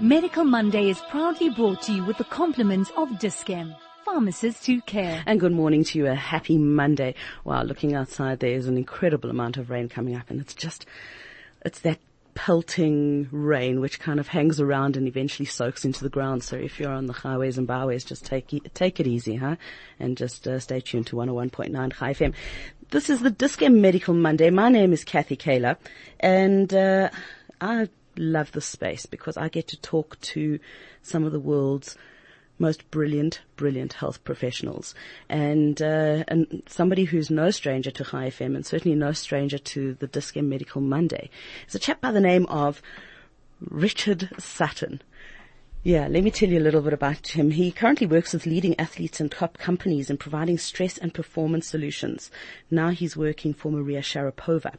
Medical Monday is proudly brought to you with the compliments of Dis-Chem. Pharmacists who care. And good morning to you. A happy Monday. Wow, looking outside, there is an incredible amount of rain coming up and it's just, it's that pelting rain which kind of hangs around and eventually soaks into the ground. So if you're on the highways and byways, just take it, take it easy, huh? And just uh, stay tuned to 101.9 Chai FM. This is the Dis-Chem Medical Monday. My name is Kathy Kaler and uh, I love this space because I get to talk to some of the world's most brilliant, brilliant health professionals, and uh, and somebody who's no stranger to Chai FM, and certainly no stranger to the Dis-Chem Medical Monday is a chap by the name of Richard Sutton. Yeah, let me tell you a little bit about him. He currently works with leading athletes and top companies in providing stress and performance solutions. Now he's working for Maria Sharapova.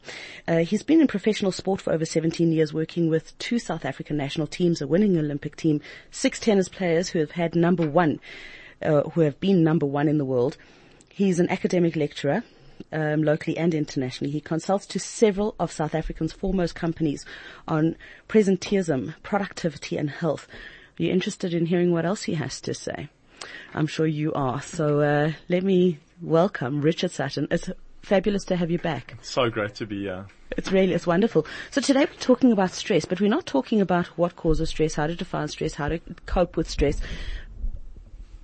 Uh, he's been in professional sport for over 17 years, working with two South African national teams, a winning Olympic team, six tennis players who have had number one, uh, who have been number one in the world. He's an academic lecturer. Um, locally and internationally. He consults to several of South Africa's foremost companies on presenteeism, productivity and health. Are you interested in hearing what else he has to say? I'm sure you are. So uh, let me welcome Richard Sutton. It's fabulous to have you back. So great to be here. It's really, it's wonderful. So today we're talking about stress, but we're not talking about what causes stress, how to define stress, how to cope with stress,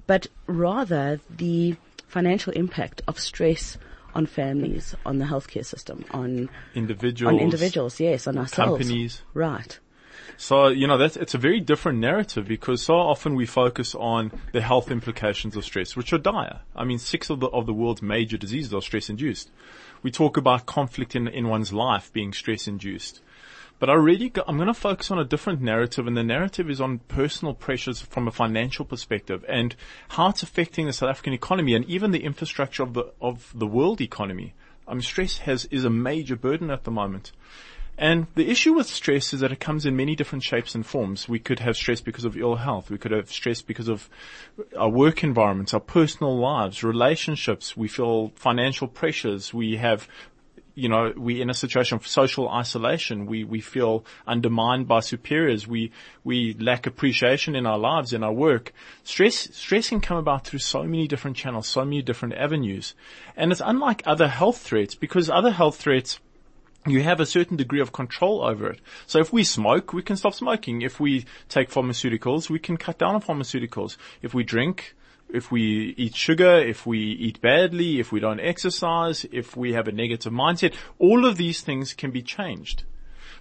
but rather the financial impact of stress on families, on the healthcare system, on individuals, on individuals, yes, on ourselves, companies, right. So, you know, that's, it's a very different narrative because so often we focus on the health implications of stress, which are dire. I mean, six of the, of the world's major diseases are stress induced. We talk about conflict in, in one's life being stress induced. But I really, go, I'm going to focus on a different narrative and the narrative is on personal pressures from a financial perspective and how it's affecting the South African economy and even the infrastructure of the, of the world economy. I mean, stress has, is a major burden at the moment. And the issue with stress is that it comes in many different shapes and forms. We could have stress because of ill health. We could have stress because of our work environments, our personal lives, relationships. We feel financial pressures. We have you know, we're in a situation of social isolation. We, we feel undermined by superiors. We, we lack appreciation in our lives, in our work. Stress, stress can come about through so many different channels, so many different avenues. And it's unlike other health threats because other health threats, you have a certain degree of control over it. So if we smoke, we can stop smoking. If we take pharmaceuticals, we can cut down on pharmaceuticals. If we drink, if we eat sugar, if we eat badly, if we don't exercise, if we have a negative mindset, all of these things can be changed.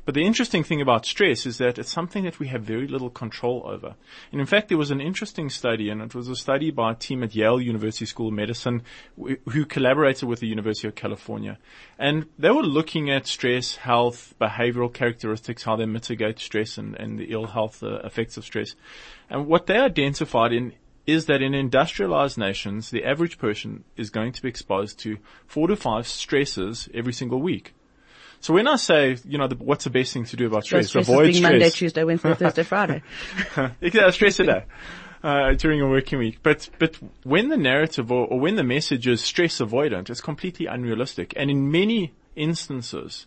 But the interesting thing about stress is that it's something that we have very little control over. And in fact, there was an interesting study, and it was a study by a team at Yale University School of Medicine who collaborated with the University of California. And they were looking at stress, health, behavioral characteristics, how they mitigate stress and, and the ill health uh, effects of stress. And what they identified in is that in industrialized nations, the average person is going to be exposed to four to five stresses every single week. So when I say, you know, the, what's the best thing to do about stress? stress Avoid stress. Monday, Tuesday, Wednesday, Thursday, Friday. exactly, stress a day. Uh, during a working week. But, but when the narrative or, or when the message is stress avoidant, it's completely unrealistic. And in many instances,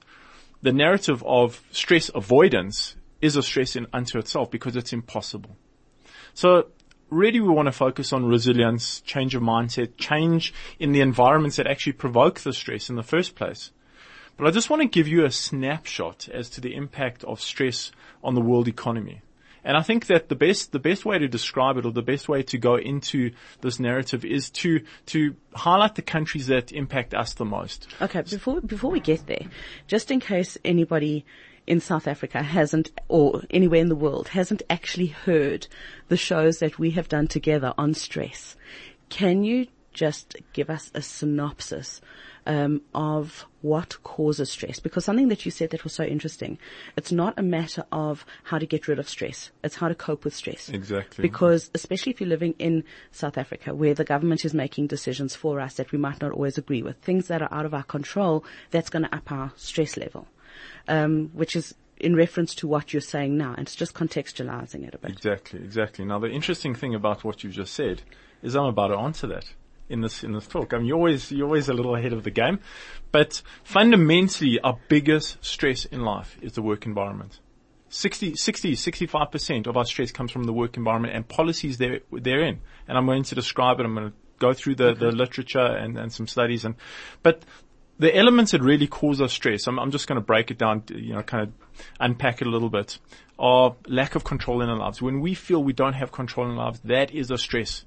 the narrative of stress avoidance is a stress in unto itself because it's impossible. So really we want to focus on resilience, change of mindset, change in the environments that actually provoke the stress in the first place. But I just want to give you a snapshot as to the impact of stress on the world economy. And I think that the best, the best way to describe it or the best way to go into this narrative is to, to highlight the countries that impact us the most. Okay, before, before we get there, just in case anybody in South Africa hasn't, or anywhere in the world, hasn't actually heard the shows that we have done together on stress, can you just give us a synopsis um, of what causes stress. Because something that you said that was so interesting, it's not a matter of how to get rid of stress. It's how to cope with stress. Exactly. Because especially if you're living in South Africa where the government is making decisions for us that we might not always agree with, things that are out of our control, that's going to up our stress level. Um, which is in reference to what you're saying now, and it's just contextualizing it a bit. Exactly, exactly. Now, the interesting thing about what you've just said is I'm about to answer that in this in this talk. I mean, you're always you're always a little ahead of the game, but fundamentally, our biggest stress in life is the work environment. 60, 60, 65% of our stress comes from the work environment and policies there, therein. And I'm going to describe it. I'm going to go through the, the literature and, and some studies and, but the elements that really cause us stress, I'm, I'm just going to break it down, you know, kind of unpack it a little bit, are lack of control in our lives. When we feel we don't have control in our lives, that is a stress.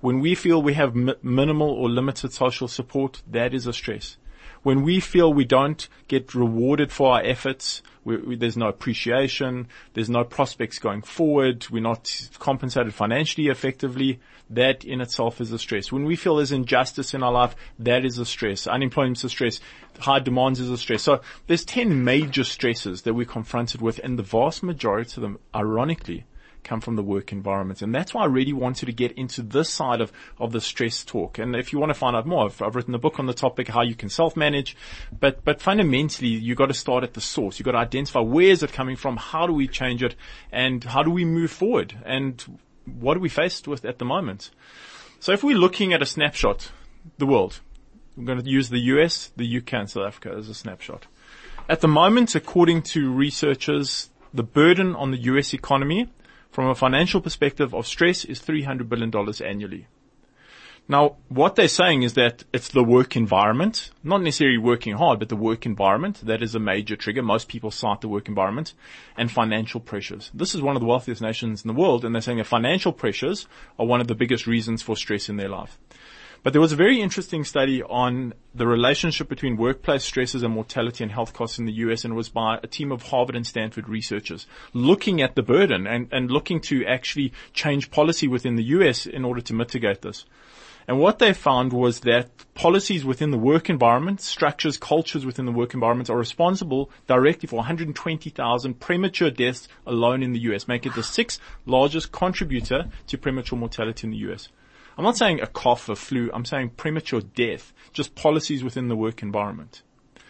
When we feel we have mi- minimal or limited social support, that is a stress when we feel we don't get rewarded for our efforts, we, we, there's no appreciation, there's no prospects going forward, we're not compensated financially effectively, that in itself is a stress. When we feel there's injustice in our life, that is a stress. Unemployment is a stress. High demands is a stress. So there's 10 major stresses that we're confronted with and the vast majority of them, ironically, come from the work environment. And that's why I really wanted to get into this side of, of the stress talk. And if you want to find out more, I've, I've written a book on the topic, how you can self-manage. But, but fundamentally, you've got to start at the source. You've got to identify where is it coming from? How do we change it? And how do we move forward? And what are we faced with at the moment? So if we're looking at a snapshot, the world, I'm going to use the US, the UK and South Africa as a snapshot. At the moment, according to researchers, the burden on the US economy from a financial perspective of stress is $300 billion annually. Now, what they're saying is that it's the work environment, not necessarily working hard, but the work environment. That is a major trigger. Most people cite the work environment and financial pressures. This is one of the wealthiest nations in the world, and they're saying that financial pressures are one of the biggest reasons for stress in their life. But there was a very interesting study on the relationship between workplace stresses and mortality and health costs in the US and it was by a team of Harvard and Stanford researchers looking at the burden and, and looking to actually change policy within the US in order to mitigate this. And what they found was that policies within the work environment, structures, cultures within the work environment are responsible directly for 120,000 premature deaths alone in the US, making it the sixth largest contributor to premature mortality in the US. I'm not saying a cough, a flu. I'm saying premature death. Just policies within the work environment.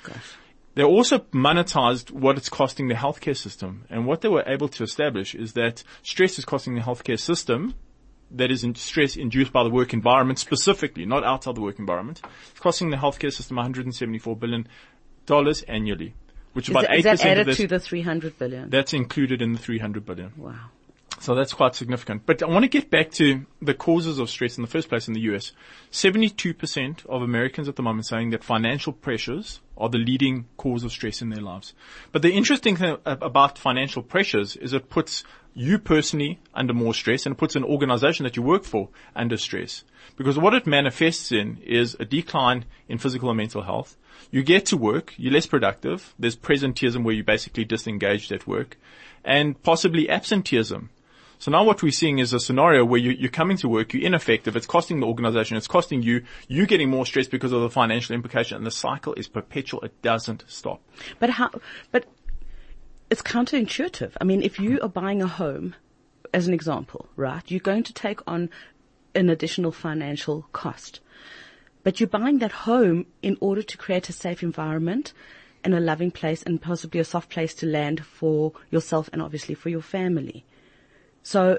Gosh. They also monetized what it's costing the healthcare system. And what they were able to establish is that stress is costing the healthcare system that is in stress induced by the work environment specifically, not outside the work environment. It's costing the healthcare system 174 billion dollars annually, which is about eight percent of this. to the 300 billion. That's included in the 300 billion. Wow. So that's quite significant. But I want to get back to the causes of stress in the first place in the US. 72% of Americans at the moment saying that financial pressures are the leading cause of stress in their lives. But the interesting thing about financial pressures is it puts you personally under more stress and it puts an organization that you work for under stress. Because what it manifests in is a decline in physical and mental health. You get to work, you're less productive. There's presenteeism where you're basically disengaged at work and possibly absenteeism so now what we're seeing is a scenario where you, are coming to work, you're ineffective, it's costing the organization, it's costing you, you're getting more stress because of the financial implication, and the cycle is perpetual. It doesn't stop. But how, but it's counterintuitive. I mean, if you are buying a home, as an example, right, you're going to take on an additional financial cost. But you're buying that home in order to create a safe environment and a loving place and possibly a soft place to land for yourself and obviously for your family. So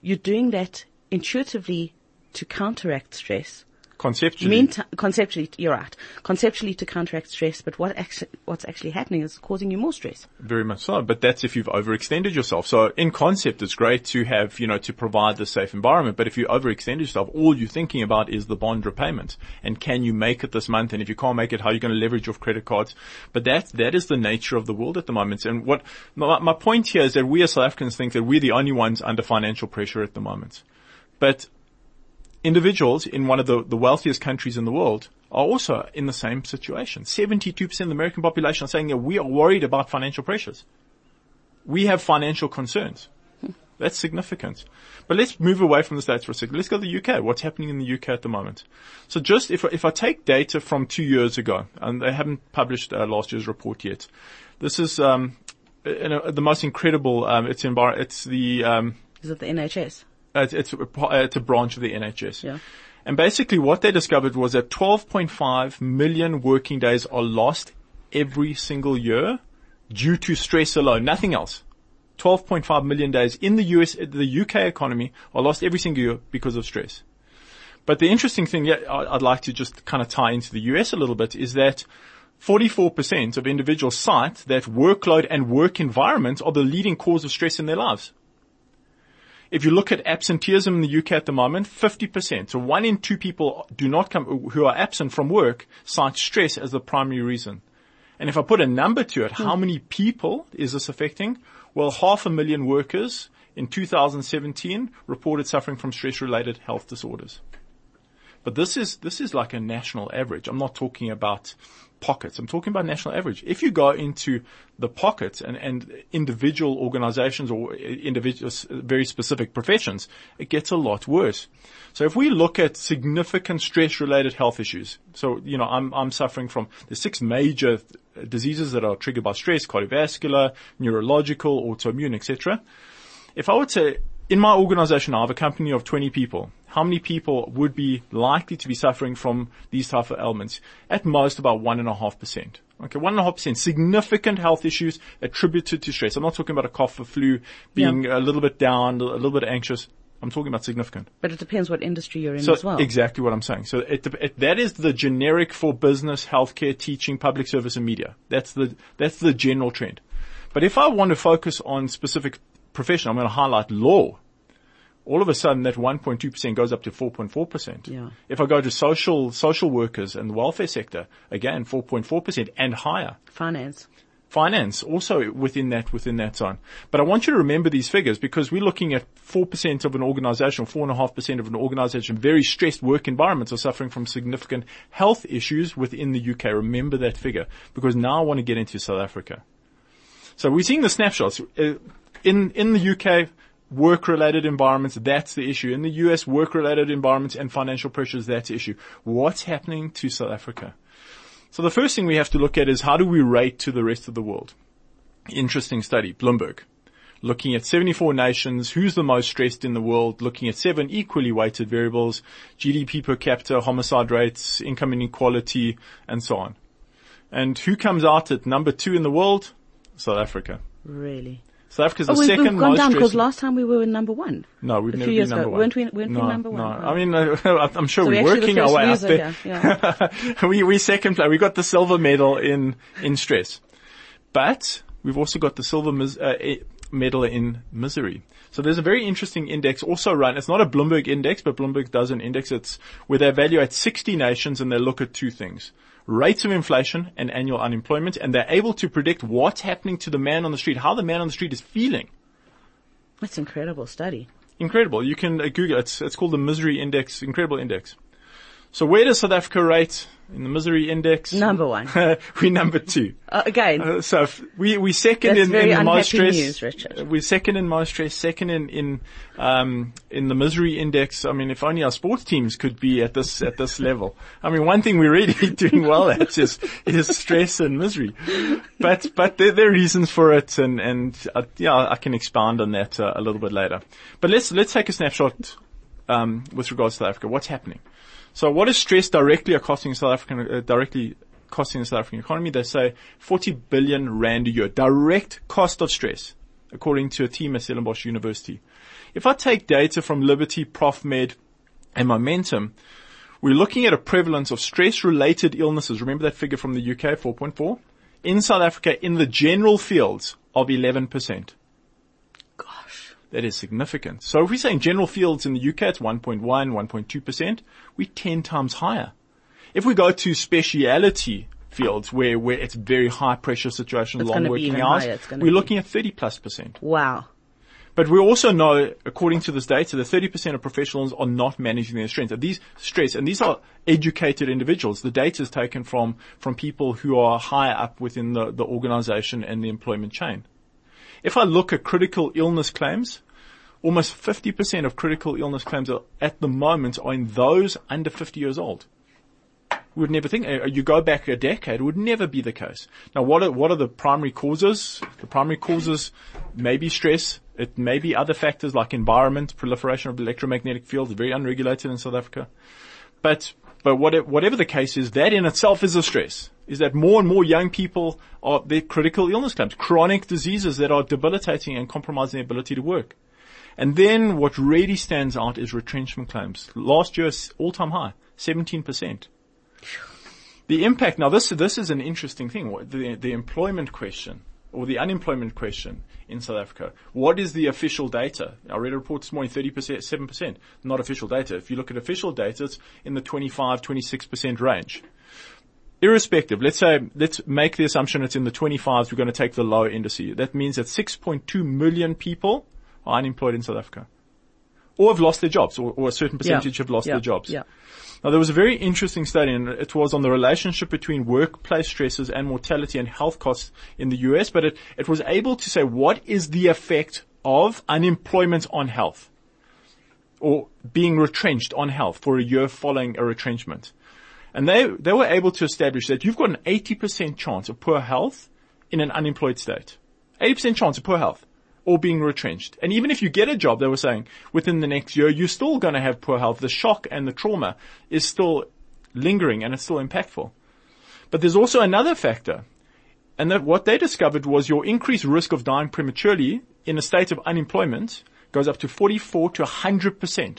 you're doing that intuitively to counteract stress. Conceptually. Mean conceptually, you're right. Conceptually to counteract stress, but what actually, what's actually happening is causing you more stress. Very much so, but that's if you've overextended yourself. So in concept, it's great to have, you know, to provide the safe environment, but if you overextend yourself, all you're thinking about is the bond repayment. And can you make it this month? And if you can't make it, how are you going to leverage your credit cards? But that, that is the nature of the world at the moment. And what, my, my point here is that we as South Africans think that we're the only ones under financial pressure at the moment. But individuals in one of the, the wealthiest countries in the world are also in the same situation. 72% of the American population are saying that we are worried about financial pressures. We have financial concerns. That's significant. But let's move away from the States for a second. Let's go to the UK. What's happening in the UK at the moment? So just if, if I take data from two years ago, and they haven't published uh, last year's report yet, this is um, know, the most incredible. Um, it's, envir- it's the um, is it the NHS? Uh, it's, it's, a, uh, it's a branch of the NHS. Yeah. And basically what they discovered was that 12.5 million working days are lost every single year due to stress alone, nothing else. 12.5 million days in the US, the UK economy are lost every single year because of stress. But the interesting thing, yeah, I'd like to just kind of tie into the US a little bit is that 44% of individuals cite that workload and work environment are the leading cause of stress in their lives. If you look at absenteeism in the UK at the moment, 50%, so one in two people do not come, who are absent from work cite stress as the primary reason. And if I put a number to it, how hmm. many people is this affecting? Well, half a million workers in 2017 reported suffering from stress related health disorders. But this is, this is like a national average. I'm not talking about pockets. I'm talking about national average. If you go into the pockets and, and individual organizations or individual, very specific professions, it gets a lot worse. So if we look at significant stress related health issues, so, you know, I'm, I'm suffering from the six major diseases that are triggered by stress, cardiovascular, neurological, autoimmune, etc. If I were to, in my organization, I have a company of 20 people how many people would be likely to be suffering from these type of ailments? At most about 1.5%. Okay, 1.5%. Significant health issues attributed to stress. I'm not talking about a cough or flu, being yeah. a little bit down, a little bit anxious. I'm talking about significant. But it depends what industry you're in so as well. Exactly what I'm saying. So it, it, that is the generic for business, healthcare, teaching, public service and media. That's the, that's the general trend. But if I want to focus on specific profession, I'm going to highlight law all of a sudden that 1.2% goes up to 4.4%. Yeah. If I go to social, social workers and the welfare sector, again, 4.4% and higher. Finance. Finance also within that, within that zone. But I want you to remember these figures because we're looking at 4% of an organization, 4.5% of an organization, very stressed work environments are suffering from significant health issues within the UK. Remember that figure because now I want to get into South Africa. So we're seeing the snapshots. Uh, In, in the UK, work-related environments, that's the issue. In the US, work-related environments and financial pressures, that's the issue. What's happening to South Africa? So the first thing we have to look at is how do we rate to the rest of the world? Interesting study, Bloomberg. Looking at 74 nations, who's the most stressed in the world, looking at seven equally weighted variables, GDP per capita, homicide rates, income inequality, and so on. And who comes out at number two in the world? South Africa. Really? South Africa's oh, the we've, second we've gone most down because last time we were in number one. No, we've a never few years been number ago. one. Weren't we, weren't no, we number one? No. I mean, uh, I'm sure So we're we're working our way up there. here, yeah. we, we second place. We got the silver medal in, in stress. But we've also got the silver mis- uh, eh, medal in misery. So there's a very interesting index also run. It's not a Bloomberg index, but Bloomberg does an index. It's where they evaluate 60 nations and they look at two things rates of inflation and annual unemployment, and they're able to predict what's happening to the man on the street, how the man on the street is feeling. That's incredible study. Incredible. You can uh, Google it. It's, it's called the Misery Index. Incredible index. So where does South Africa rate in the Misery Index? Number one. we number two. Uh, again. Uh, so if we we second That's in, very in the most stress. news, Richard. Uh, We're second in most stress. Second in in um, in the Misery Index. I mean, if only our sports teams could be at this at this level. I mean, one thing we're really doing well at is is stress and misery. But but there, there are reasons for it, and and uh, yeah, I can expand on that uh, a little bit later. But let's let's take a snapshot um, with regards to South Africa. What's happening? So what is stress directly costing South African, uh, directly costing the South African economy? They say 40 billion rand a year. Direct cost of stress, according to a team at Stellenbosch University. If I take data from Liberty, ProfMed, and Momentum, we're looking at a prevalence of stress-related illnesses. Remember that figure from the UK, 4.4? In South Africa, in the general fields of 11%. That is significant. So if we say in general fields in the UK, it's 1.1, 1.2%, we're 10 times higher. If we go to speciality fields where, where it's very high pressure situations, It's long working hours, higher. It's gonna we're be- looking at 30 plus percent. Wow. But we also know, according to this data, that 30% of professionals are not managing their stress. And these stress, and these are educated individuals. The data is taken from, from people who are higher up within the, the organization and the employment chain. If I look at critical illness claims, almost 50% of critical illness claims at the moment are in those under 50 years old. We would never think, uh, you go back a decade, it would never be the case. Now what are, what are the primary causes? The primary causes may be stress. It may be other factors like environment, proliferation of electromagnetic fields, very unregulated in South Africa. But, but what, whatever the case is, that in itself is a stress. Is that more and more young people are, their critical illness claims, chronic diseases that are debilitating and compromising their ability to work. And then what really stands out is retrenchment claims. Last year, all-time high, 17%. The impact, now this, this is an interesting thing, the, the employment question or the unemployment question in South Africa. What is the official data? I read a report this morning, 30%, 7%, not official data. If you look at official data, it's in the 25, 26% range. Irrespective, let's say, let's make the assumption it's in the 25s, we're going to take the low indice. That means that 6.2 million people are unemployed in South Africa. Or have lost their jobs, or, or a certain percentage have lost yeah. their jobs. Yeah. Now there was a very interesting study and it was on the relationship between workplace stresses and mortality and health costs in the US, but it, it was able to say what is the effect of unemployment on health or being retrenched on health for a year following a retrenchment. And they, they were able to establish that you've got an 80% chance of poor health in an unemployed state. 80% chance of poor health or being retrenched. And even if you get a job, they were saying within the next year, you're still going to have poor health. The shock and the trauma is still lingering and it's still impactful. But there's also another factor. And that what they discovered was your increased risk of dying prematurely in a state of unemployment goes up to 44 to 100%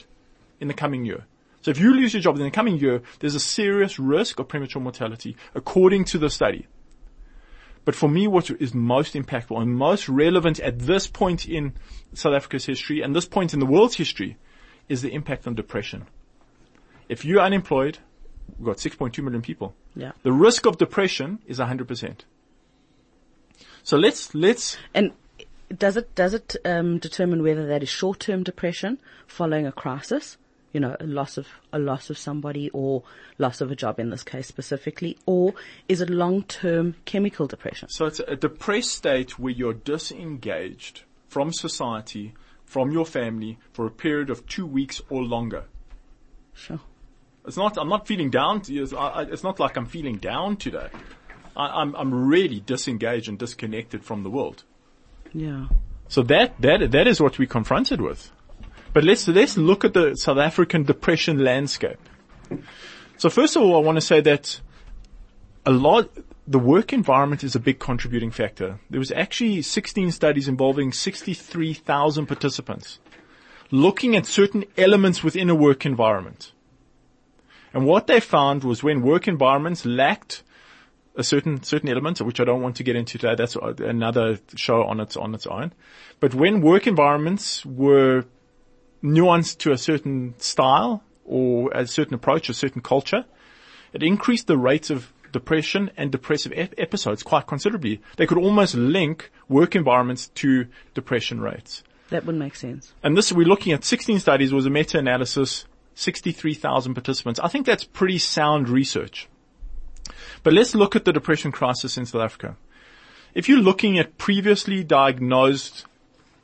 in the coming year. So if you lose your job in the coming year, there's a serious risk of premature mortality according to the study. But for me, what is most impactful and most relevant at this point in South Africa's history and this point in the world's history is the impact on depression. If you're unemployed, we've got 6.2 million people. Yeah. The risk of depression is 100%. So let's, let's, And does it does it um, determine whether that is short term depression following a crisis, you know, a loss of a loss of somebody or loss of a job in this case specifically, or is it long term chemical depression? so it's a depressed state where you're disengaged from society, from your family for a period of two weeks or longer. Sure. It's not, I'm not feeling down. To, it's, I, it's not like I'm feeling down today. I, I'm, I'm really disengaged and disconnected from the world. Yeah. So that, that, that is what we're confronted with. But let's, let's look at the South African depression landscape. So first of all, I want to say that a lot, the work environment is a big contributing factor. There was actually 16 studies involving 63,000 participants looking at certain elements within a work environment. And what they found was when work environments lacked a certain certain element, which I don't want to get into today. That's another show on its on its own. But when work environments were nuanced to a certain style or a certain approach, a certain culture, it increased the rates of depression and depressive ep- episodes quite considerably. They could almost link work environments to depression rates. That would make sense. And this, we're looking at 16 studies, was a meta-analysis, 63,000 participants. I think that's pretty sound research. But let's look at the depression crisis in South Africa. If you're looking at previously diagnosed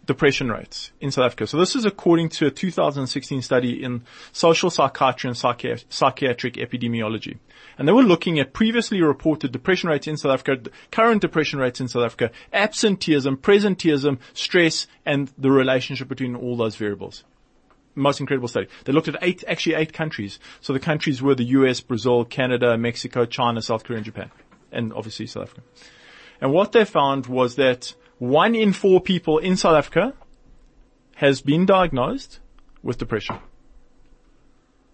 depression rates in South Africa, so this is according to a 2016 study in social psychiatry and psychi- psychiatric epidemiology. And they were looking at previously reported depression rates in South Africa, current depression rates in South Africa, absenteeism, presenteeism, stress, and the relationship between all those variables most incredible study. They looked at eight, actually eight countries. So the countries were the US, Brazil, Canada, Mexico, China, South Korea, and Japan. And obviously South Africa. And what they found was that one in four people in South Africa has been diagnosed with depression.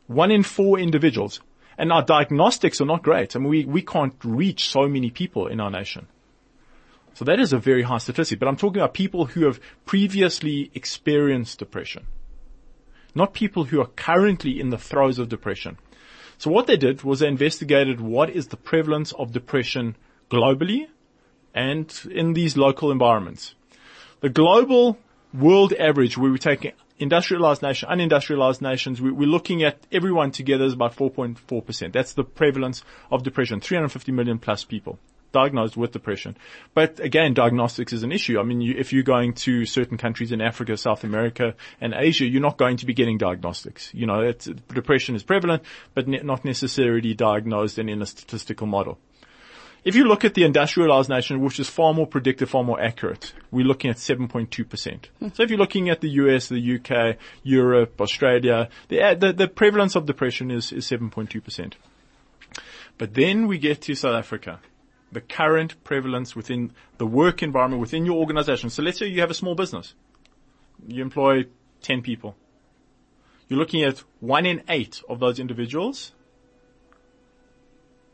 One in four individuals. And our diagnostics are not great. I mean, we, we can't reach so many people in our nation. So that is a very high statistic. But I'm talking about people who have previously experienced depression not people who are currently in the throes of depression. So what they did was they investigated what is the prevalence of depression globally and in these local environments. The global world average where we take industrialized nations, unindustrialized nations, we, are looking at everyone together is about 4.4%. That's the prevalence of depression, 350 million plus people diagnosed with depression. But again, diagnostics is an issue. I mean, you, if you're going to certain countries in Africa, South America, and Asia, you're not going to be getting diagnostics. You know, depression is prevalent, but ne- not necessarily diagnosed and in a statistical model. If you look at the industrialized nation, which is far more predictive, far more accurate, we're looking at 7.2%. Hmm. So if you're looking at the US, the UK, Europe, Australia, the, uh, the, the prevalence of depression is, is 7.2%. But then we get to South Africa the current prevalence within the work environment within your organization. So let's say you have a small business. You employ 10 people. You're looking at one in eight of those individuals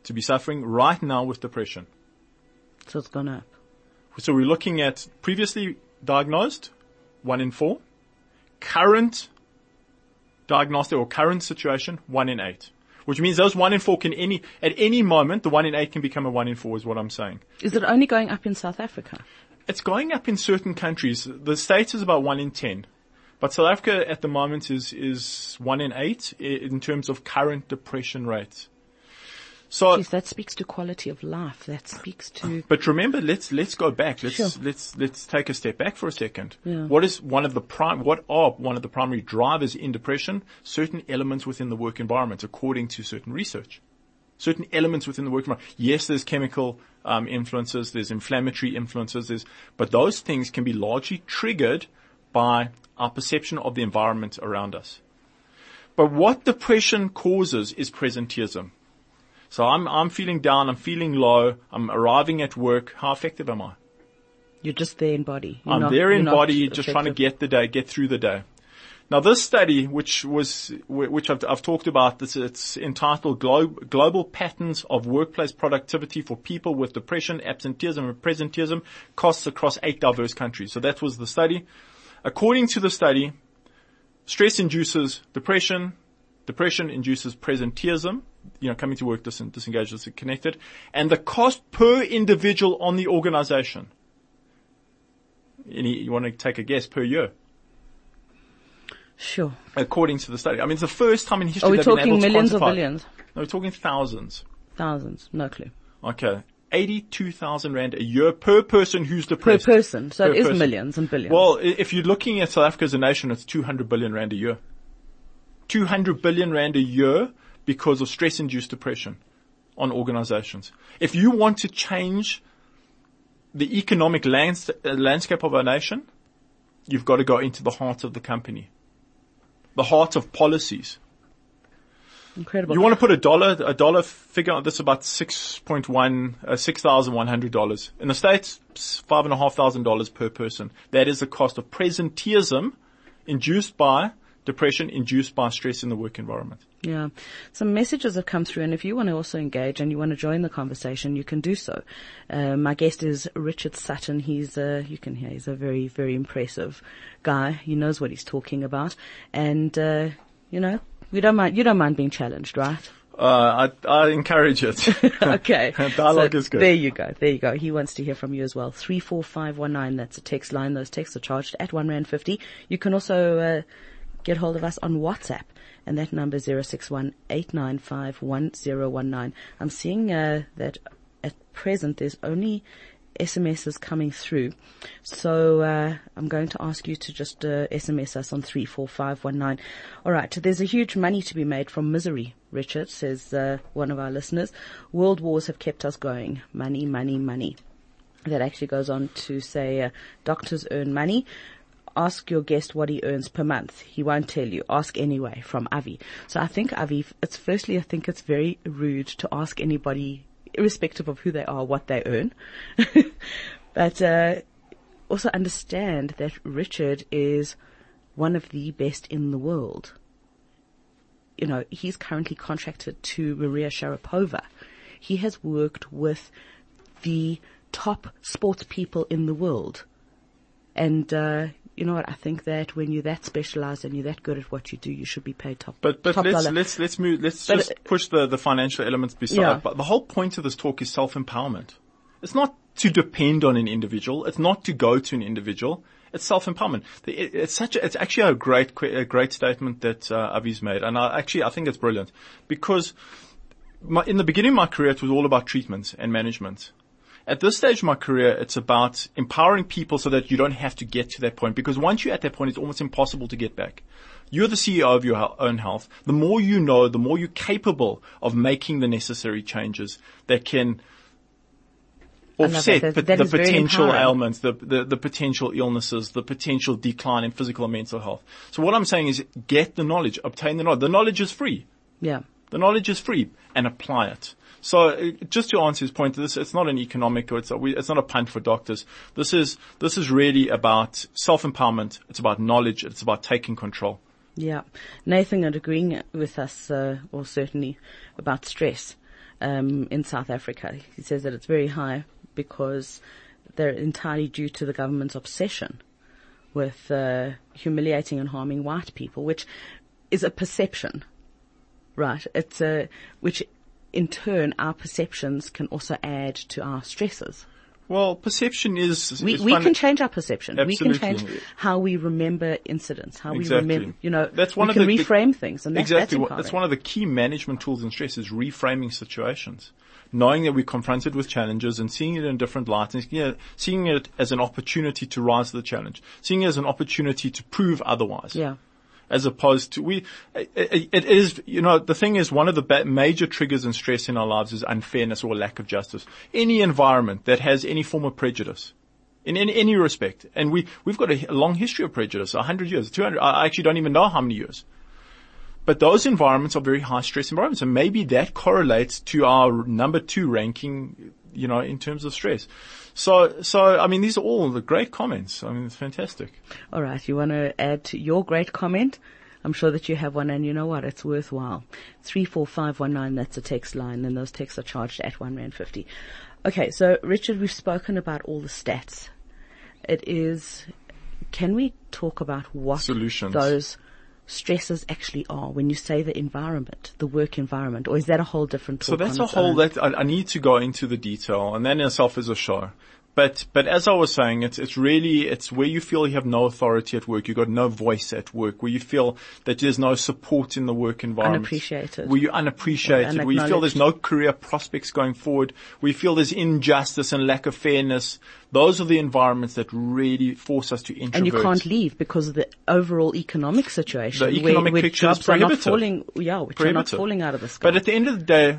to be suffering right now with depression. So it's gone up. So we're looking at previously diagnosed, one in four, current diagnostic or current situation, one in eight. Which means those one in four can any, at any moment, the one in eight can become a one in four is what I'm saying. Is it only going up in South Africa? It's going up in certain countries. The States is about one in ten. But South Africa at the moment is, is one in eight in terms of current depression rates. So, Jeez, that speaks to quality of life. That speaks to. but remember, let's let's go back. Let's Sure. let's let's take a step back for a second. Yeah. What is one of the prime? What are one of the primary drivers in depression? Certain elements within the work environment, according to certain research. Certain elements within the work environment. Yes, there's chemical um, influences, there's inflammatory influences, there's, but those things can be largely triggered by our perception of the environment around us. But what depression causes is presenteeism. So I'm, I'm feeling down, I'm feeling low, I'm arriving at work. How effective am I? You're just there in body. You're I'm not- there in body, just trying to get the day, get through the day. Now this study, which was, which I've, I've talked about, this, it's entitled Glo- Global Patterns of Workplace Productivity for People with Depression, Absenteeism and Presenteeism Costs Across Eight Diverse Countries. So that was the study. According to the study, stress induces depression, depression induces presenteeism, you know, coming to work dis- disengaged, disconnected, and the cost per individual on the organization. Any, you want to take a guess per year? Sure. According to the study. I mean, it's the first time in history Are we talking millions or billions? No, we're talking thousands. Thousands? No clue. Okay. 82,000 rand a year per person who's Per person. So Per it is person. millions and billions. Well, if you're looking at South Africa as a nation, it's 200 billion rand a year. 200 billion rand a year because of stress-induced depression on organizations. If you want to change the economic lands- uh, landscape of our nation, you've got to go into the heart of the company. The heart of policies. Incredible. You want to put a dollar, a dollar figure on this about 6.1, uh, $6,100. In the States, five and a half thousand dollars per person. That is the cost of presenteeism induced by depression, induced by stress in the work environment. Yeah. Some messages have come through and if you want to also engage and you want to join the conversation, you can do so. Uh, my guest is Richard Sutton. He's, uh, you can hear, he's a very, very impressive guy. He knows what he's talking about. And, uh, you know, we don't mind, you don't mind being challenged, right? Uh, I, I encourage it. okay. Dialogue So is good. There you go. There you go. He wants to hear from you as well. 34519. That's a text line. Those texts are charged at 1 Rand 50. You can also, uh, get hold of us on WhatsApp. And that number is 061 I'm seeing, uh, that at present there's only SMSs coming through. So, uh, I'm going to ask you to just, uh, SMS us on 34519. Alright, there's a huge money to be made from misery, Richard, says, uh, one of our listeners. World wars have kept us going. Money, money, money. That actually goes on to say, uh, doctors earn money. Ask your guest what he earns per month. He won't tell you. Ask anyway from Avi. So I think Avi, it's firstly, I think it's very rude to ask anybody, irrespective of who they are, what they earn. but, uh, also understand that Richard is one of the best in the world. You know, he's currently contracted to Maria Sharapova. He has worked with the top sports people in the world. And, uh, you know what? I think that when you're that specialized and you're that good at what you do, you should be paid top. But but top let's dollar. let's let's move. Let's But, just push the the financial elements beside. Yeah. But the whole point of this talk is self empowerment. It's not to depend on an individual. It's not to go to an individual. It's self empowerment. It's such. A, it's actually a great a great statement that uh, Avi's made, and I actually I think it's brilliant because my, in the beginning of my career it was all about treatment and management. At this stage of my career, it's about empowering people so that you don't have to get to that point. Because once you're at that point, it's almost impossible to get back. You're the CEO of your own health. The more you know, the more you're capable of making the necessary changes that can offset That- the, that the potential ailments, the, the, the potential illnesses, the potential decline in physical and mental health. So what I'm saying is get the knowledge, obtain the knowledge. The knowledge is free. yeah. The knowledge is free and apply it. So uh, just to answer his point, this it's not an economic or it's, a, it's not a punt for doctors. This is this is really about self empowerment. It's about knowledge. It's about taking control. Yeah. Nathan are agreeing with us, uh, or certainly about stress. um, in South Africa. He says that it's very high because they're entirely due to the government's obsession with uh, humiliating and harming white people, which is a perception, right? It's a which in turn our perceptions can also add to our stresses. Well, perception is. We, is we fun- can change our perception. Absolutely. We can change how we remember incidents, how Exactly. we remember, you know, That's one we of can the- the- reframe things. And that, exactly. That's, That's one of the key management tools in stress is reframing situations. Knowing that we're confronted with challenges and seeing it in different lights and you know, seeing it as an opportunity to rise to the challenge. Seeing it as an opportunity to prove otherwise. Yeah. As opposed to we it, it- is you know the thing is one of the major triggers and stress in our lives is unfairness or lack of justice. Any environment that has any form of prejudice in any, any respect and we we've got a, a long history of prejudice 100 years 200 I actually don't even know how many years. But those environments are very high stress environments and maybe that correlates to our number 2 ranking you know in terms of stress so so I mean these are all the great comments I mean it's fantastic All right. You want to add to your great comment? I'm sure that you have one and you know what? It's worthwhile. 34519, that's a text line and those texts are charged at 1 Rand 50. Okay. So Richard, we've spoken about all the stats. It is, can we talk about what Solutions. those stresses actually are when you say the environment, the work environment, or is that a whole different So that's a whole, that, I, I need to go into the detail and that in itself is a show. But, but as I was saying, it's, it's really, it's where you feel you have no authority at work, you've got no voice at work, where you feel that there's no support in the work environment. Unappreciated. Where you're unappreciated, where you feel there's no career prospects going forward, where you feel there's injustice and lack of fairness. Those are the environments that really force us to introvert. and you can't leave because of the overall economic situation The where, economic where picture is jobs are not falling, yeah, which are not falling out of the sky. But at the end of the day,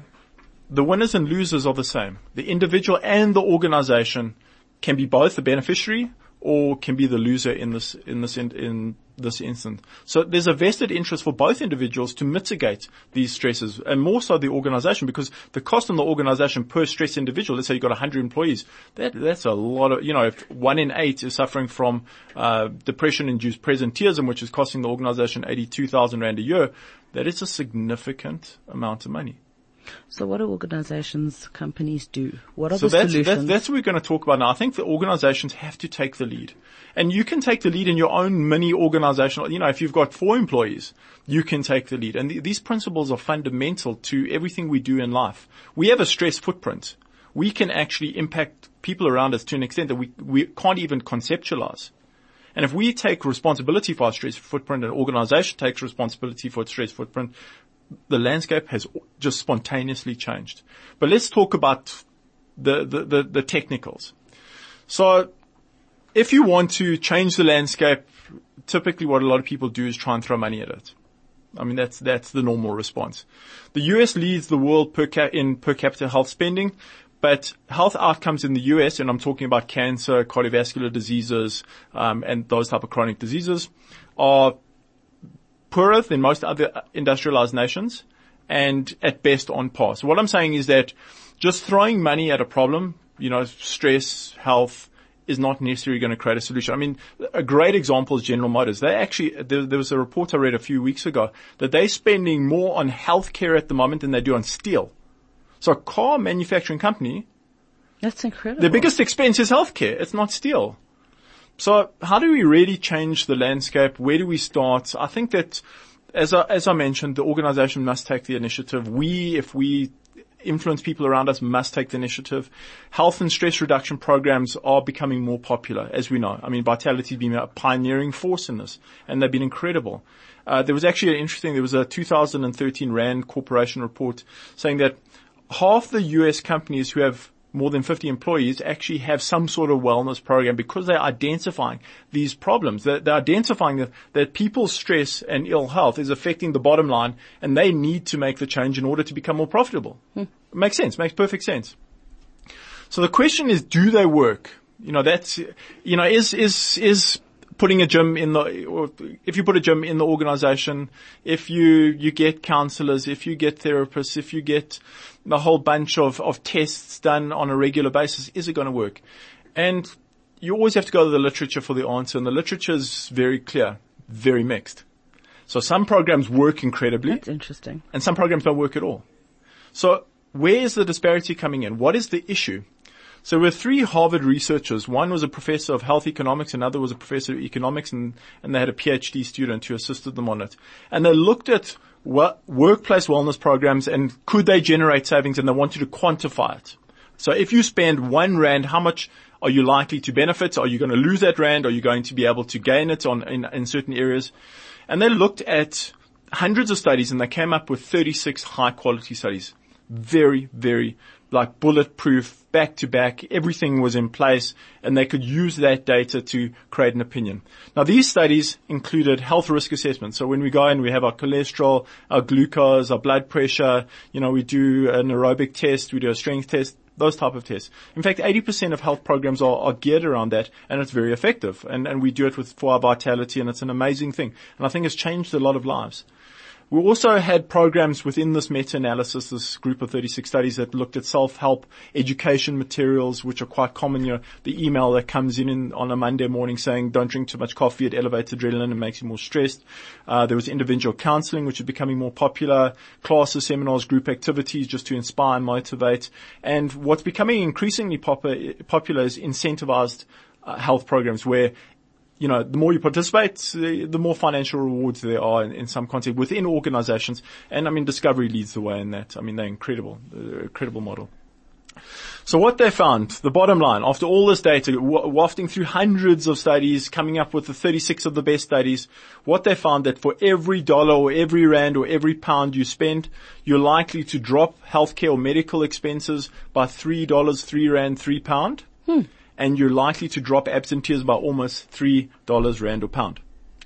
the winners and losers are the same. The individual and the organization can be both the beneficiary or can be the loser in this, in this, in, in this instant. So there's a vested interest for both individuals to mitigate these stresses and more so the organization because the cost on the organization per stress individual, let's say you've got 100 employees, that, that's a lot of, you know, if one in eight is suffering from, uh, depression-induced presenteeism, which is costing the organization 82,000 rand a year, that is a significant amount of money. So what do organizations, companies do? What are So the that's, solutions? that's, that's what we're going to talk about now. I think the organizations have to take the lead. And you can take the lead in your own mini organizational, you know, if you've got four employees, you can take the lead. And th- these principles are fundamental to everything we do in life. We have a stress footprint. We can actually impact people around us to an extent that we, we can't even conceptualize. And if we take responsibility for our stress footprint, an organization takes responsibility for its stress footprint, the landscape has just spontaneously changed. But let's talk about the, the, the, the technicals. So if you want to change the landscape, typically what a lot of people do is try and throw money at it. I mean, that's, that's the normal response. The US leads the world per ca- in per capita health spending, but health outcomes in the US, and I'm talking about cancer, cardiovascular diseases, um, and those type of chronic diseases, are poorer than most other industrialized nations and at best on par. So what I'm saying is that just throwing money at a problem, you know, stress, health, is not necessarily going to create a solution. I mean, a great example is General Motors. They actually, there, there was a report I read a few weeks ago that they're spending more on healthcare at the moment than they do on steel. So a car manufacturing company, That's incredible. the biggest expense is healthcare. It's not steel. So how do we really change the landscape? Where do we start? I think that as I, as I mentioned, the organization must take the initiative. We, if we influence people around us must take the initiative. Health and stress reduction programs are becoming more popular, as we know. I mean, Vitality's been a pioneering force in this, and they've been incredible. Uh, there was actually an interesting, there was a 2013 RAND Corporation report saying that half the US companies who have more than 50 employees actually have some sort of wellness program because they're identifying these problems. They're, they're identifying that, that people's stress and ill health is affecting the bottom line and they need to make the change in order to become more profitable. Hmm. Makes sense. Makes perfect sense. So the question is, do they work? You know, that's, you know, is, is, is putting a gym in the, or if you put a gym in the organization, if you, you get counselors, if you get therapists, if you get a whole bunch of, of tests done on a regular basis, is it going to work? And you always have to go to the literature for the answer and the literature is very clear, very mixed. So some programs work incredibly That's interesting. and some programs don't work at all. So where is the disparity coming in? What is the issue? So with three Harvard researchers, one was a professor of health economics, another was a professor of economics, and, and they had a PhD student who assisted them on it. And they looked at what workplace wellness programs and could they generate savings and they wanted to quantify it. So if you spend one rand, how much are you likely to benefit? Are you going to lose that rand? Are you going to be able to gain it on in, in certain areas? And they looked at hundreds of studies and they came up with 36 high quality studies. Very, very like bulletproof, back to back, everything was in place and they could use that data to create an opinion. Now these studies included health risk assessments. So when we go in, we have our cholesterol, our glucose, our blood pressure, you know, we do an aerobic test, we do a strength test, those type of tests. In fact, 80% of health programs are, are, geared around that and it's very effective. And, and we do it with for our vitality and it's an amazing thing. And I think it's changed a lot of lives. We also had programs within this meta-analysis, this group of 36 studies that looked at self-help education materials, which are quite common. You know, the email that comes in, in on a Monday morning saying, don't drink too much coffee, it elevates adrenaline and makes you more stressed. Uh, there was individual counseling, which is becoming more popular, classes, seminars, group activities just to inspire and motivate. And what's becoming increasingly pop- popular is incentivized uh, health programs where you know, the more you participate, the more financial rewards there are in, in, some context within organizations. And I mean, Discovery leads the way in that. I mean, they're incredible, they're incredible model. So what they found, the bottom line, after all this data, wafting through hundreds of studies, coming up with the 36 of the best studies, what they found that for every dollar or every rand or every pound you spend, you're likely to drop healthcare or medical expenses by $3, 3 rand, 3 pound. Hmm and you're likely to drop absenteeism by almost three dollars rand or pound.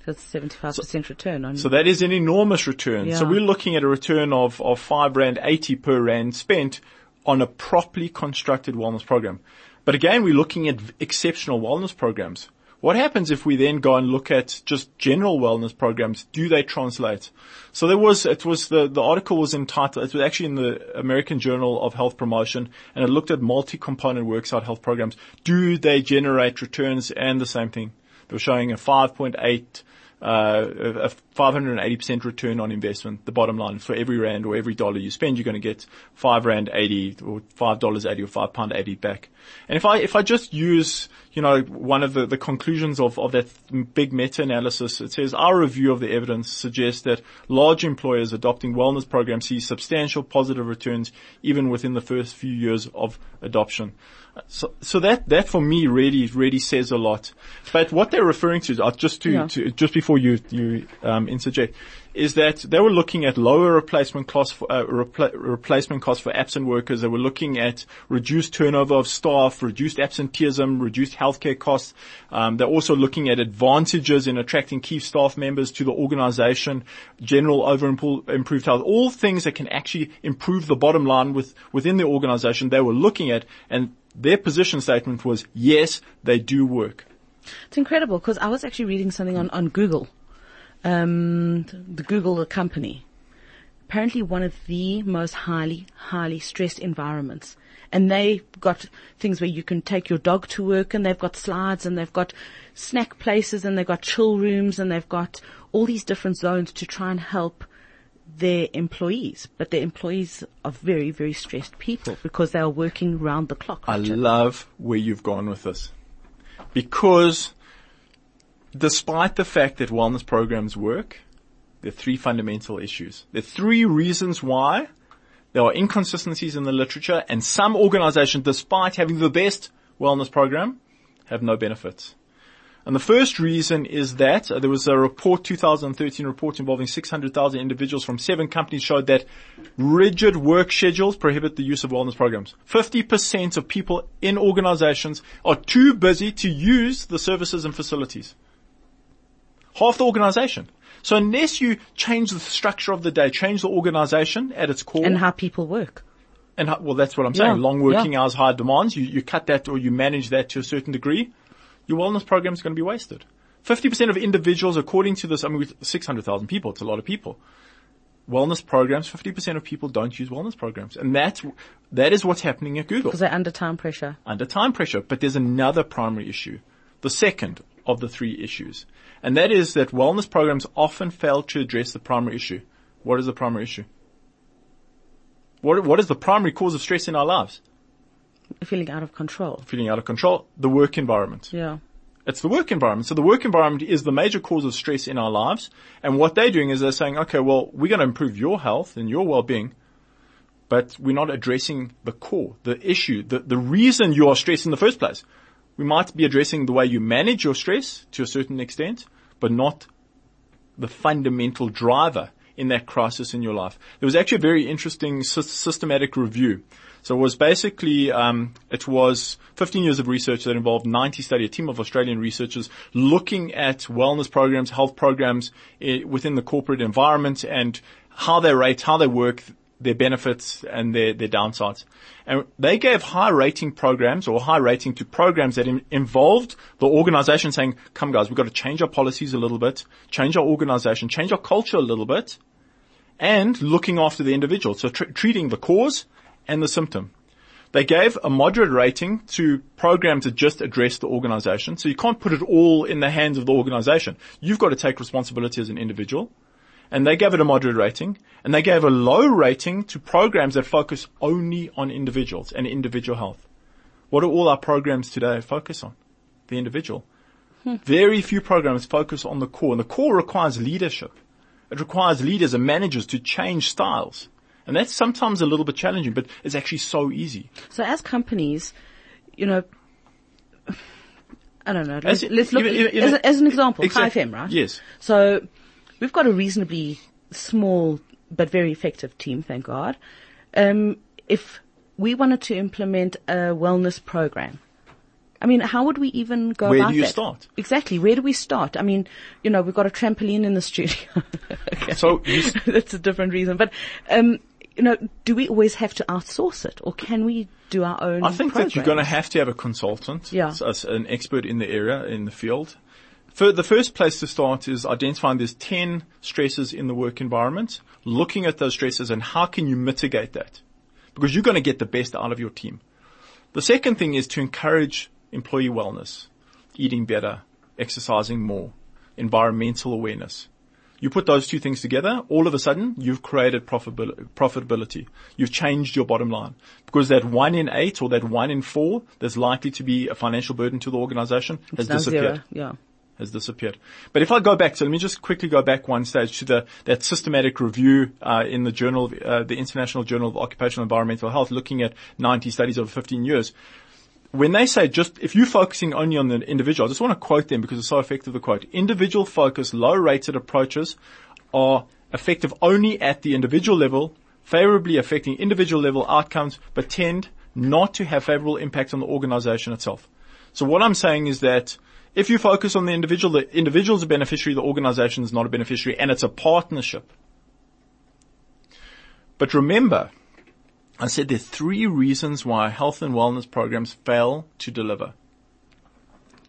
That's 75% so, return on. So that is an enormous return. Yeah. So we're looking at a return of, of five rand 80 per rand spent on a properly constructed wellness program. But again, we're looking at exceptional wellness programs. What happens if we then go and look at just general wellness programs? Do they translate? So there was, it was the, the article was entitled, it was actually in the American Journal of Health Promotion and it looked at multi-component worksite health programs. Do they generate returns and the same thing? They were showing a 5.8 uh, Uh, a 580% return on investment, the bottom line. For every rand or every dollar you spend, you're going to get five rand 80 or five dollars 80 or five pound 80 back. And if I, if I just use, you know, one of the, the conclusions of, of that big meta-analysis, it says our review of the evidence suggests that large employers adopting wellness programs see substantial positive returns even within the first few years of adoption. So, so that, that for me really, really says a lot. But what they're referring to, just to, yeah. to just before you, you, um, interject, is that they were looking at lower replacement costs for, uh, repla- replacement costs for absent workers. They were looking at reduced turnover of staff, reduced absenteeism, reduced healthcare costs. Um, they're also looking at advantages in attracting key staff members to the organization, general over improved health, all things that can actually improve the bottom line with, within the organization they were looking at and their position statement was, yes, they do work. It's incredible because I was actually reading something on, on Google, um, the Google the company. Apparently one of the most highly, highly stressed environments. And they've got things where you can take your dog to work and they've got slides and they've got snack places and they've got chill rooms and they've got all these different zones to try and help their employees, but their employees are very, very stressed people because they are working round the clock. I love where you've gone with this. Because despite the fact that wellness programs work, there are three fundamental issues. There are three reasons why there are inconsistencies in the literature and some organizations, despite having the best wellness program, have no benefits. And the first reason is that uh, there was a report, 2013 report involving 600,000 individuals from seven companies showed that rigid work schedules prohibit the use of wellness programs. 50% of people in organizations are too busy to use the services and facilities. Half the organization. So unless you change the structure of the day, change the organization at its core. And how people work. And how, well, that's what I'm saying. Yeah, Long working yeah. hours, high demands. You, you cut that or you manage that to a certain degree your wellness program is going to be wasted. 50% of individuals, according to this, I mean, with 600,000 people, it's a lot of people. Wellness programs, 50% of people don't use wellness programs. And that's, that is what's happening at Google. Because they're under time pressure. Under time pressure. But there's another primary issue. The second of the three issues. And that is that wellness programs often fail to address the primary issue. What is the primary issue? What, what is the primary cause of stress in our lives? Feeling out of control. Feeling out of control. The work environment. Yeah. It's the work environment. So the work environment is the major cause of stress in our lives. And what they're doing is they're saying, okay, well, we're going to improve your health and your well-being, but we're not addressing the core, the issue, the, the reason you are stressed in the first place. We might be addressing the way you manage your stress to a certain extent, but not the fundamental driver in that crisis in your life. There was actually a very interesting systematic review. So it was basically, um, it was 15 years of research that involved 90 study, a team of Australian researchers looking at wellness programs, health programs eh, within the corporate environment and how they rate, how they work, their benefits and their, their downsides. And they gave high rating programs or high rating to programs that in, involved the organization saying, come guys, we've got to change our policies a little bit, change our organization, change our culture a little bit, and looking after the individual. So tr- treating the cause and the symptom. They gave a moderate rating to programs that just address the organization. So you can't put it all in the hands of the organization. You've got to take responsibility as an individual and they gave it a moderate rating, and they gave a low rating to programs that focus only on individuals and individual health. What do all our programs today focus on? The individual. Hmm. Very few programs focus on the core, and the core requires leadership. It requires leaders and managers to change styles. And that's sometimes a little bit challenging, but it's actually so easy. So as companies, you know, I don't know. Let's, let's look even, even, as, as, an example, exactly, Chai FM, right? Yes. So We've got a reasonably small but very effective team, thank God. Um, if we wanted to implement a wellness program, I mean, how would we even go about it? Where do you that? start? Exactly. Where do we start? I mean, you know, we've got a trampoline in the studio. okay. So that's a different reason. But, um, you know, do we always have to outsource it or can we do our own? I think programs? that you're going to have to have a consultant, yeah. as an expert in the area, in the field. For the first place to start is identifying there's 10 stresses in the work environment, looking at those stresses and how can you mitigate that? Because you're going to get the best out of your team. The second thing is to encourage employee wellness, eating better, exercising more, environmental awareness. You put those two things together, all of a sudden you've created profitability. You've changed your bottom line. Because that one in eight or that one in four that's likely to be a financial burden to the organization has disappeared. Zero. Yeah has disappeared. But if I go back, so let me just quickly go back one stage to the, that systematic review uh, in the journal, uh, the International Journal of Occupational Environmental Health, looking at 90 studies over 15 years. When they say just, if you're focusing only on the individual, I just want to quote them because it's so effective, the quote. Individual focused, low rated approaches are effective only at the individual level, favorably affecting individual level outcomes, but tend not to have favorable impact on the organization itself. So what I'm saying is that if you focus on the individual, the individual is a beneficiary, the organization is not a beneficiary, and it's a partnership. But remember, I said there are three reasons why health and wellness programs fail to deliver.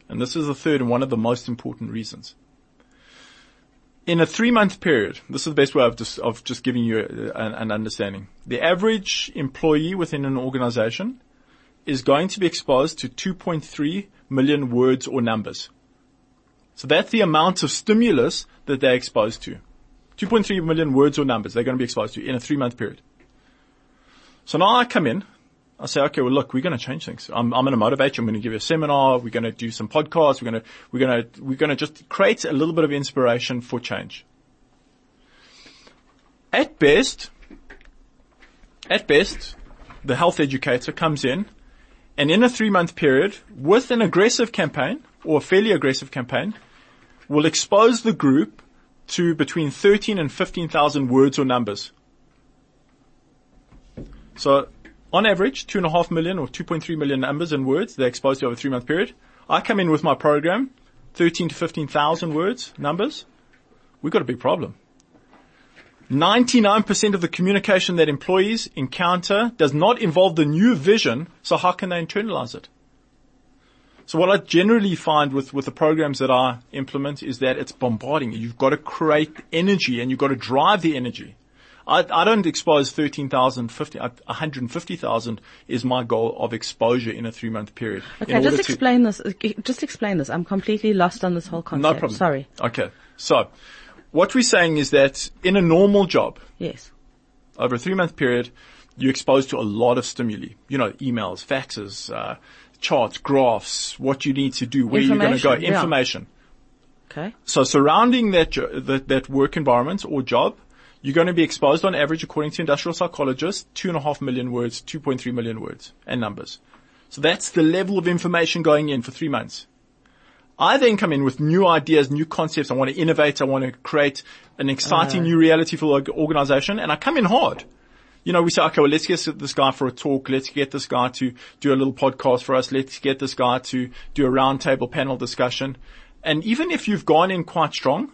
And this is the third and one of the most important reasons. In a three month period, this is the best way of just, of just giving you an, an understanding. The average employee within an organization is going to be exposed to 2.3 million words or numbers. So that's the amount of stimulus that they're exposed to. 2.3 million words or numbers they're going to be exposed to in a three month period. So now I come in, I say, okay, well look, we're going to change things. I'm, I'm going to motivate you. I'm going to give you a seminar. We're going to do some podcasts. We're going to, we're going to, we're going to just create a little bit of inspiration for change. At best, at best, the health educator comes in and in a three month period with an aggressive campaign or a fairly aggressive campaign will expose the group to between 13 and 15,000 words or numbers. So on average, two and a half million or 2.3 million numbers and words they're exposed to over a three month period. I come in with my program, 13 to 15,000 words, numbers. We've got a big problem. 99% of the communication that employees encounter does not involve the new vision, so how can they internalize it? So what I generally find with, with the programs that I implement is that it's bombarding. You've got to create energy and you've got to drive the energy. I, I don't expose 13,000, 150,000 is my goal of exposure in a three month period. Okay, just explain this. Just explain this. I'm completely lost on this whole concept. No problem. Sorry. Okay. So, what we're saying is that in a normal job, yes, over a three month period, you're exposed to a lot of stimuli. You know, emails, faxes, uh, charts, graphs, what you need to do, where you're going to go, Information, yeah. Okay. So surrounding that, jo- that, that work environment or job, you're going to be exposed on average, according to industrial psychologists, two and a half million words, 2.3 million words and numbers. So that's the level of information going in for three months. I then come in with new ideas, new concepts. I want to innovate. I want to create an exciting new reality for the organization and I come in hard. You know, we say, okay, well, let's get this guy for a talk. Let's get this guy to do a little podcast for us. Let's get this guy to do a roundtable panel discussion. And even if you've gone in quite strong,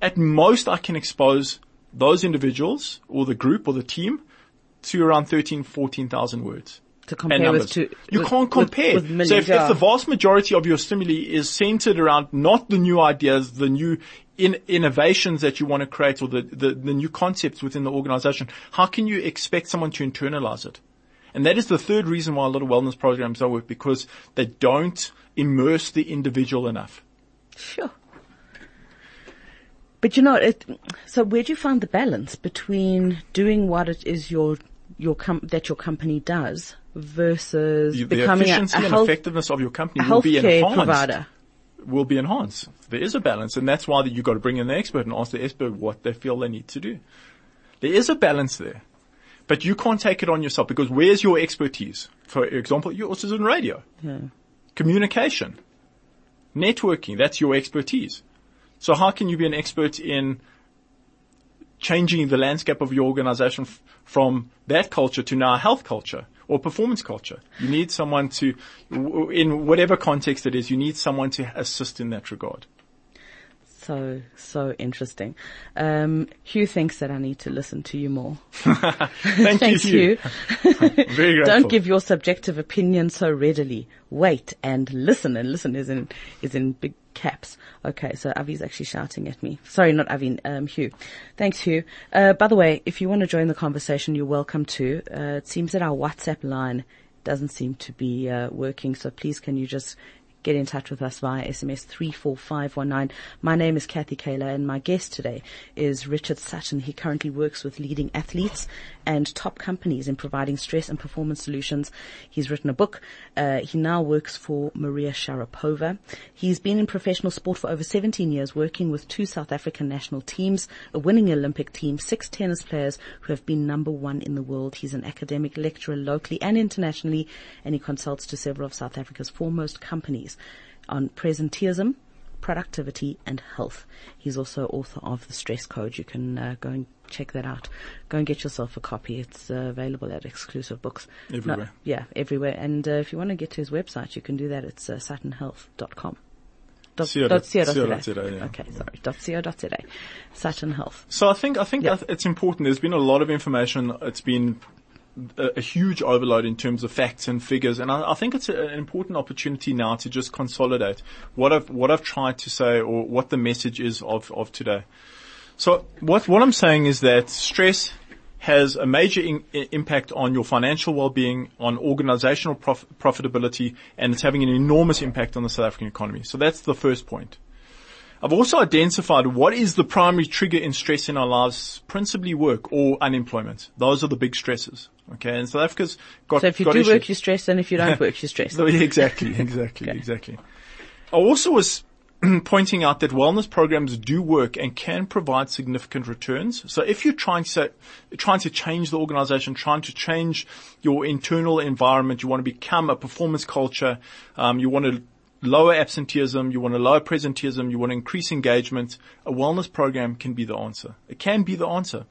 at most I can expose those individuals or the group or the team to around 13, 14,000 words. To compare with two. you with- can't compare. With, so if, if the vast majority of your stimuli is centered around not the new ideas, the new in, innovations that you want to create or the, the, the new concepts within the organization, how can you expect someone to internalize it? And that is the third reason why a lot of wellness programs don't work because they don't immerse the individual enough. Sure. But you know, it, so where do you find the balance between doing what it is your your com- that your company does versus The becoming a, a efficiency and health, effectiveness of your company will be enhanced. provider? Will be enhanced. There is a balance, and that's why you've got to bring in the expert and ask the expert what they feel they need to do. There is a balance there, but you can't take it on yourself because where's your expertise? For example, yours is in radio, Yeah. communication, networking. That's your expertise. So how can you be an expert in changing the landscape of your organization f- from that culture to now health culture or performance culture? You need someone to, in whatever context it is, you need someone to assist in that regard. So so interesting. Um, Hugh thinks that I need to listen to you more. Thank Thanks, you. Hugh. Very grateful. Don't give your subjective opinion so readily. Wait and listen, and listen is in is in big caps. Okay, so Avi's actually shouting at me. Sorry, not Avi, um, Hugh. Thanks, Hugh. Uh, by the way, if you want to join the conversation, you're welcome to. Uh, it seems that our WhatsApp line doesn't seem to be uh, working, so please can you just get in touch with us via SMS 34519. My name is Kathy Kaler and my guest today is Richard Sutton. He currently works with leading athletes and top companies in providing stress and performance solutions. He's written a book. Uh, he now works for Maria Sharapova. He's been in professional sport for over 17 years, working with two South African national teams, a winning Olympic team, six tennis players who have been number one in the world. He's an academic lecturer locally and internationally, and he consults to several of South Africa's foremost companies on presenteeism, productivity and health. He's also author of The Stress Code. You can uh, go and check that out. Go and get yourself a copy. It's uh, available at exclusive books. Everywhere. No, yeah, everywhere. And uh, if you want to get to his website, you can do that. It's uh, suttonhealth.com. Dot, Co. dot co co dot dot za, yeah. Okay, sorry. Dot co dot za. Sutton Health. So I think I think it's important. There's been a lot of information. It's been a, a huge overload in terms of facts and figures, and I, I think it's a, an important opportunity now to just consolidate what I've what I've tried to say or what the message is of of today. So what what I'm saying is that stress has a major in, impact on your financial well-being, on organizational prof, profitability, and it's having an enormous impact on the South African economy. So that's the first point. I've also identified what is the primary trigger in stress in our lives, principally work or unemployment. Those are the big stresses. Okay, and South Africa's got. So if you do issues. work, you're stressed, and if you don't work, you're stressed. Exactly, exactly, Okay. exactly. I also was pointing out that wellness programs do work and can provide significant returns. So if you're trying to trying to change the organization, trying to change your internal environment, you want to become a performance culture, um, you want to lower absenteeism, you want to lower presenteeism, you want to increase engagement, a wellness program can be the answer. It can be the answer.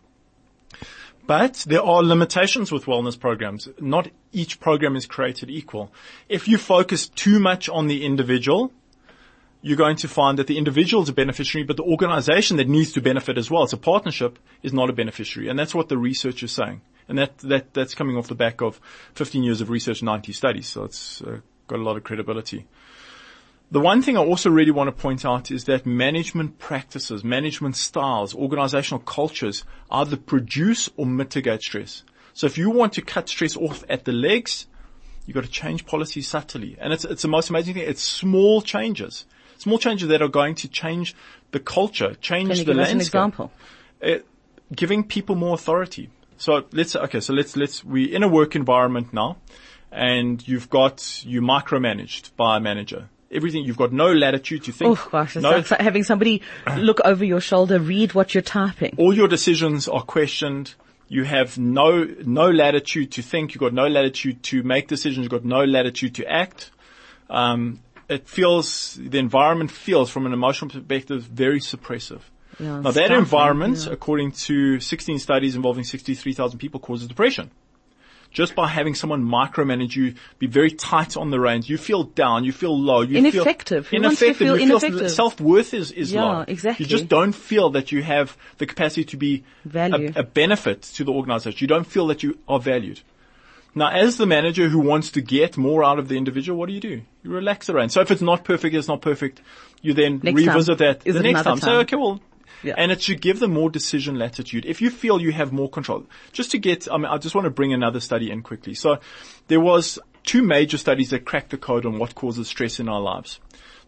But there are limitations with wellness programs. Not each program is created equal. If you focus too much on the individual, you're going to find that the individual is a beneficiary, but the organization that needs to benefit as well, it's a partnership, is not a beneficiary. And that's what the research is saying. And that, that, that's coming off the back of 15 years of research, 90 studies. So it's uh, got a lot of credibility. The one thing I also really want to point out is that management practices, management styles, organizational cultures either produce or mitigate stress. So if you want to cut stress off at the legs, you've got to change policy subtly. And it's, it's the most amazing thing. It's small changes. Small changes that are going to change the culture, change Can you the give us an example? Uh, giving people more authority. So let's okay. So let's let's we're in a work environment now, and you've got you micromanaged by a manager. Everything you've got no latitude to think. Oh gosh, it's no, like having somebody look over your shoulder, read what you're typing. all your decisions are questioned. You have no no latitude to think. You've got no latitude to make decisions. You've got no latitude to act. Um, it feels the environment feels from an emotional perspective very suppressive. Yeah, Now that environment, yeah. according to 16 studies involving 63,000 people, causes depression. Just by having someone micromanage you, be very tight on the reins, you feel down, you feel low, you Ineffective. feel Who wants to ineffective. feel you feel ineffective? self-worth is, is Yeah, low. exactly. You just don't feel that you have the capacity to be. A, a benefit to the organization. You don't feel that you are valued. Now, as the manager who wants to get more out of the individual, what do you do? You relax the reins. So if it's not perfect, it's not perfect. You then Next time. revisit that Is the next another time. So okay, well, Yeah. and it should give them more decision latitude. If you feel you have more control, just to get, I mean, I just want to bring another study in quickly. So there was two major studies that cracked the code on what causes stress in our lives.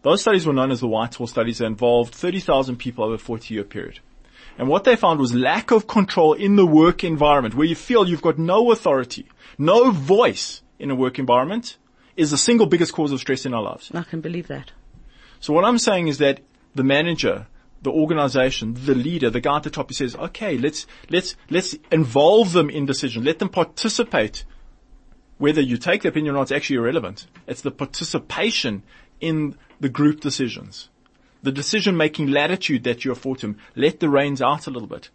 Those studies were known as the Whitehall studies. They involved 30,000 people over a 40 year period. And what they found was lack of control in the work environment where you feel you've got no authority, no voice in a work environment is the single biggest cause of stress in our lives. I can believe that. So what I'm saying is that the manager, the organization, the leader, the guy at the top who says, okay, let's, let's, let's involve them in decision. Let them participate. Whether you take the opinion or not, it's actually irrelevant. It's the participation in the group decisions. The decision making latitude that you afford them. Let the reins out a little bit.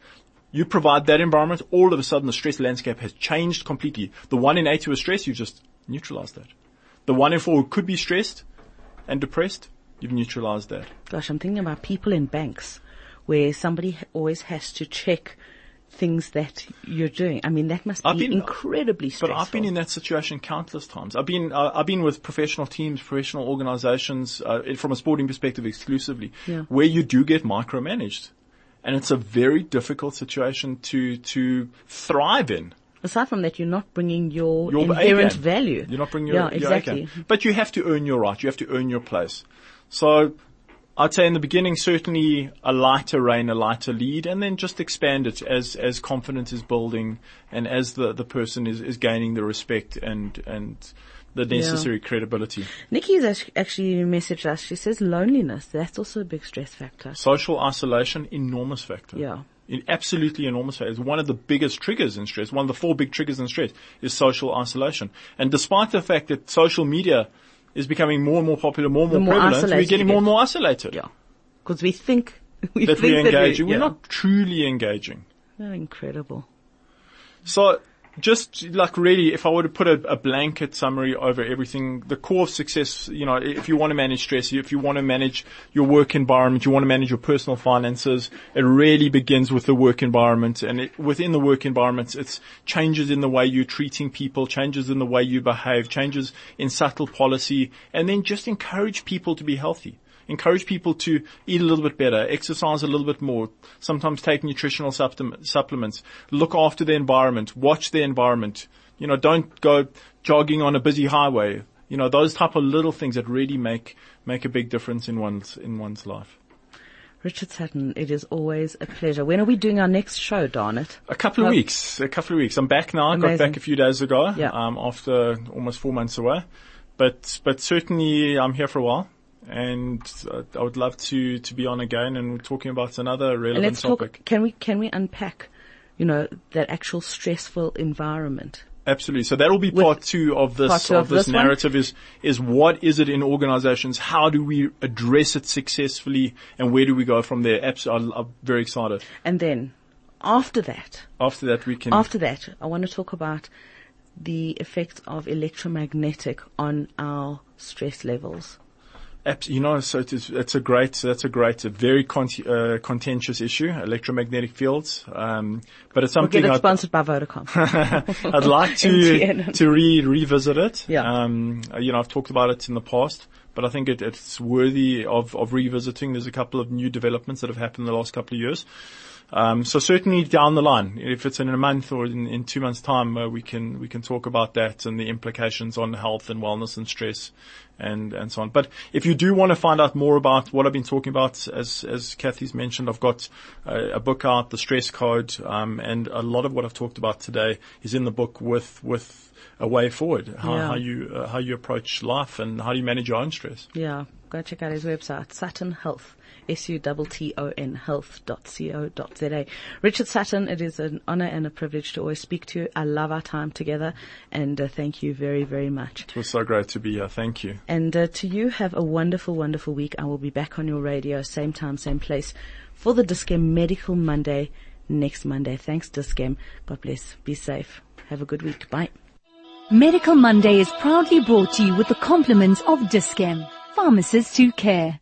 You provide that environment, all of a sudden the stress landscape has changed completely. The one in eight who is stressed, you've just neutralize that. The one in four who could be stressed and depressed, you've neutralized that. Gosh, I'm thinking about people in banks where somebody always has to check things that you're doing. I mean, that must I've be been- incredibly stressful. But. I've been in that situation countless times. I've been uh, I've been with professional teams, professional organisations, uh, from a sporting perspective exclusively, Yeah. where you do get micromanaged, and it's a very difficult situation to to thrive in. Aside from that, you're not bringing your, Your inherent value. You're not bringing your, yeah, exactly. game. But you have to earn your right. You have to earn your place. So I'd say in the beginning, certainly a lighter rein, a lighter lead, and then just expand it as, as confidence is building and as the, the person is, is gaining the respect and, and the necessary credibility. Nikki's act- actually messaged us. She says loneliness. That's also a big stress factor. Social isolation, enormous factor. Yeah. It absolutely enormous factor. It's one of the biggest triggers in stress. One of the four big triggers in stress is social isolation. And despite the fact that social media is becoming more and more popular, more and more, more prevalent, we're getting more and more isolated. Yeah. Because we think, we That think we're that engaging. we, We're yeah. not truly engaging. Oh, incredible. So just like really, if I were to put a, a blanket summary over everything, the core of success, you know, if you want to manage stress, if you want to manage your work environment, you want to manage your personal finances, it really begins with the work environment. And it, within the work environment, it's changes in the way you're treating people, changes in the way you behave, changes in subtle policy, and then just encourage people to be healthy encourage people to eat a little bit better, exercise a little bit more, sometimes take nutritional supplements, look after the environment, watch the environment. You know, don't go jogging on a busy highway. You know, those type of little things that really make, make a big difference in one's, in one's life. Richard Sutton, it is always a pleasure. When are we doing our next show, darn it? A couple of Well- weeks, a couple of weeks. I'm back now. I got back a few days ago, Yeah. um, after almost four months away. But, but certainly I'm here for a while. And I would love to, to be on again and we're talking about another relevant let's topic. talk, can we, can we unpack, you know, that actual stressful environment? Absolutely. So that will be With- part two of this two of, of this this one? narrative is is what is it in organizations? How do we address it successfully, and where do we go from there? Abs- I'm, I'm very excited. And then, after that, After that, we can. After that, I want to talk about the effects of electromagnetic on our stress levels. You know, so it is, it's a great, that's a great, a very con- uh, contentious issue, electromagnetic fields. Um, but it's We'll something get it I'd, sponsored by Vodacom. I'd like to to re revisit it. Yeah. Um, you know, I've talked about it in the past, but I think it, it's worthy of of revisiting. There's a couple of new developments that have happened in the last couple of years. Um, so certainly down the line, if it's in a month or in, in two months' time, uh, we can we can talk about that and the implications on health and wellness and stress, and and so on. But if you do want to find out more about what I've been talking about, as as Kathy's mentioned, I've got a, a book out, the Stress Code, um, and a lot of what I've talked about today is in the book with with a way forward, how, Yeah. how you uh, how you approach life and how do you manage your own stress. Yeah, go check out his website, Sutton Health, S-U-T-T-O-N health.co.za. Richard Sutton, it is an honor and a privilege to always speak to you. I love our time together and uh, thank you very, very much. It was so great to be here. Thank you. And uh, to you, have a wonderful, wonderful week. I will be back on your radio, same time, same place, for the Dis-Chem Medical Monday next Monday. Thanks, Dis-Chem. God bless. Be safe. Have a good week. Bye. Medical Monday is proudly brought to you with the compliments of Dis-Chem. Pharmacists who care.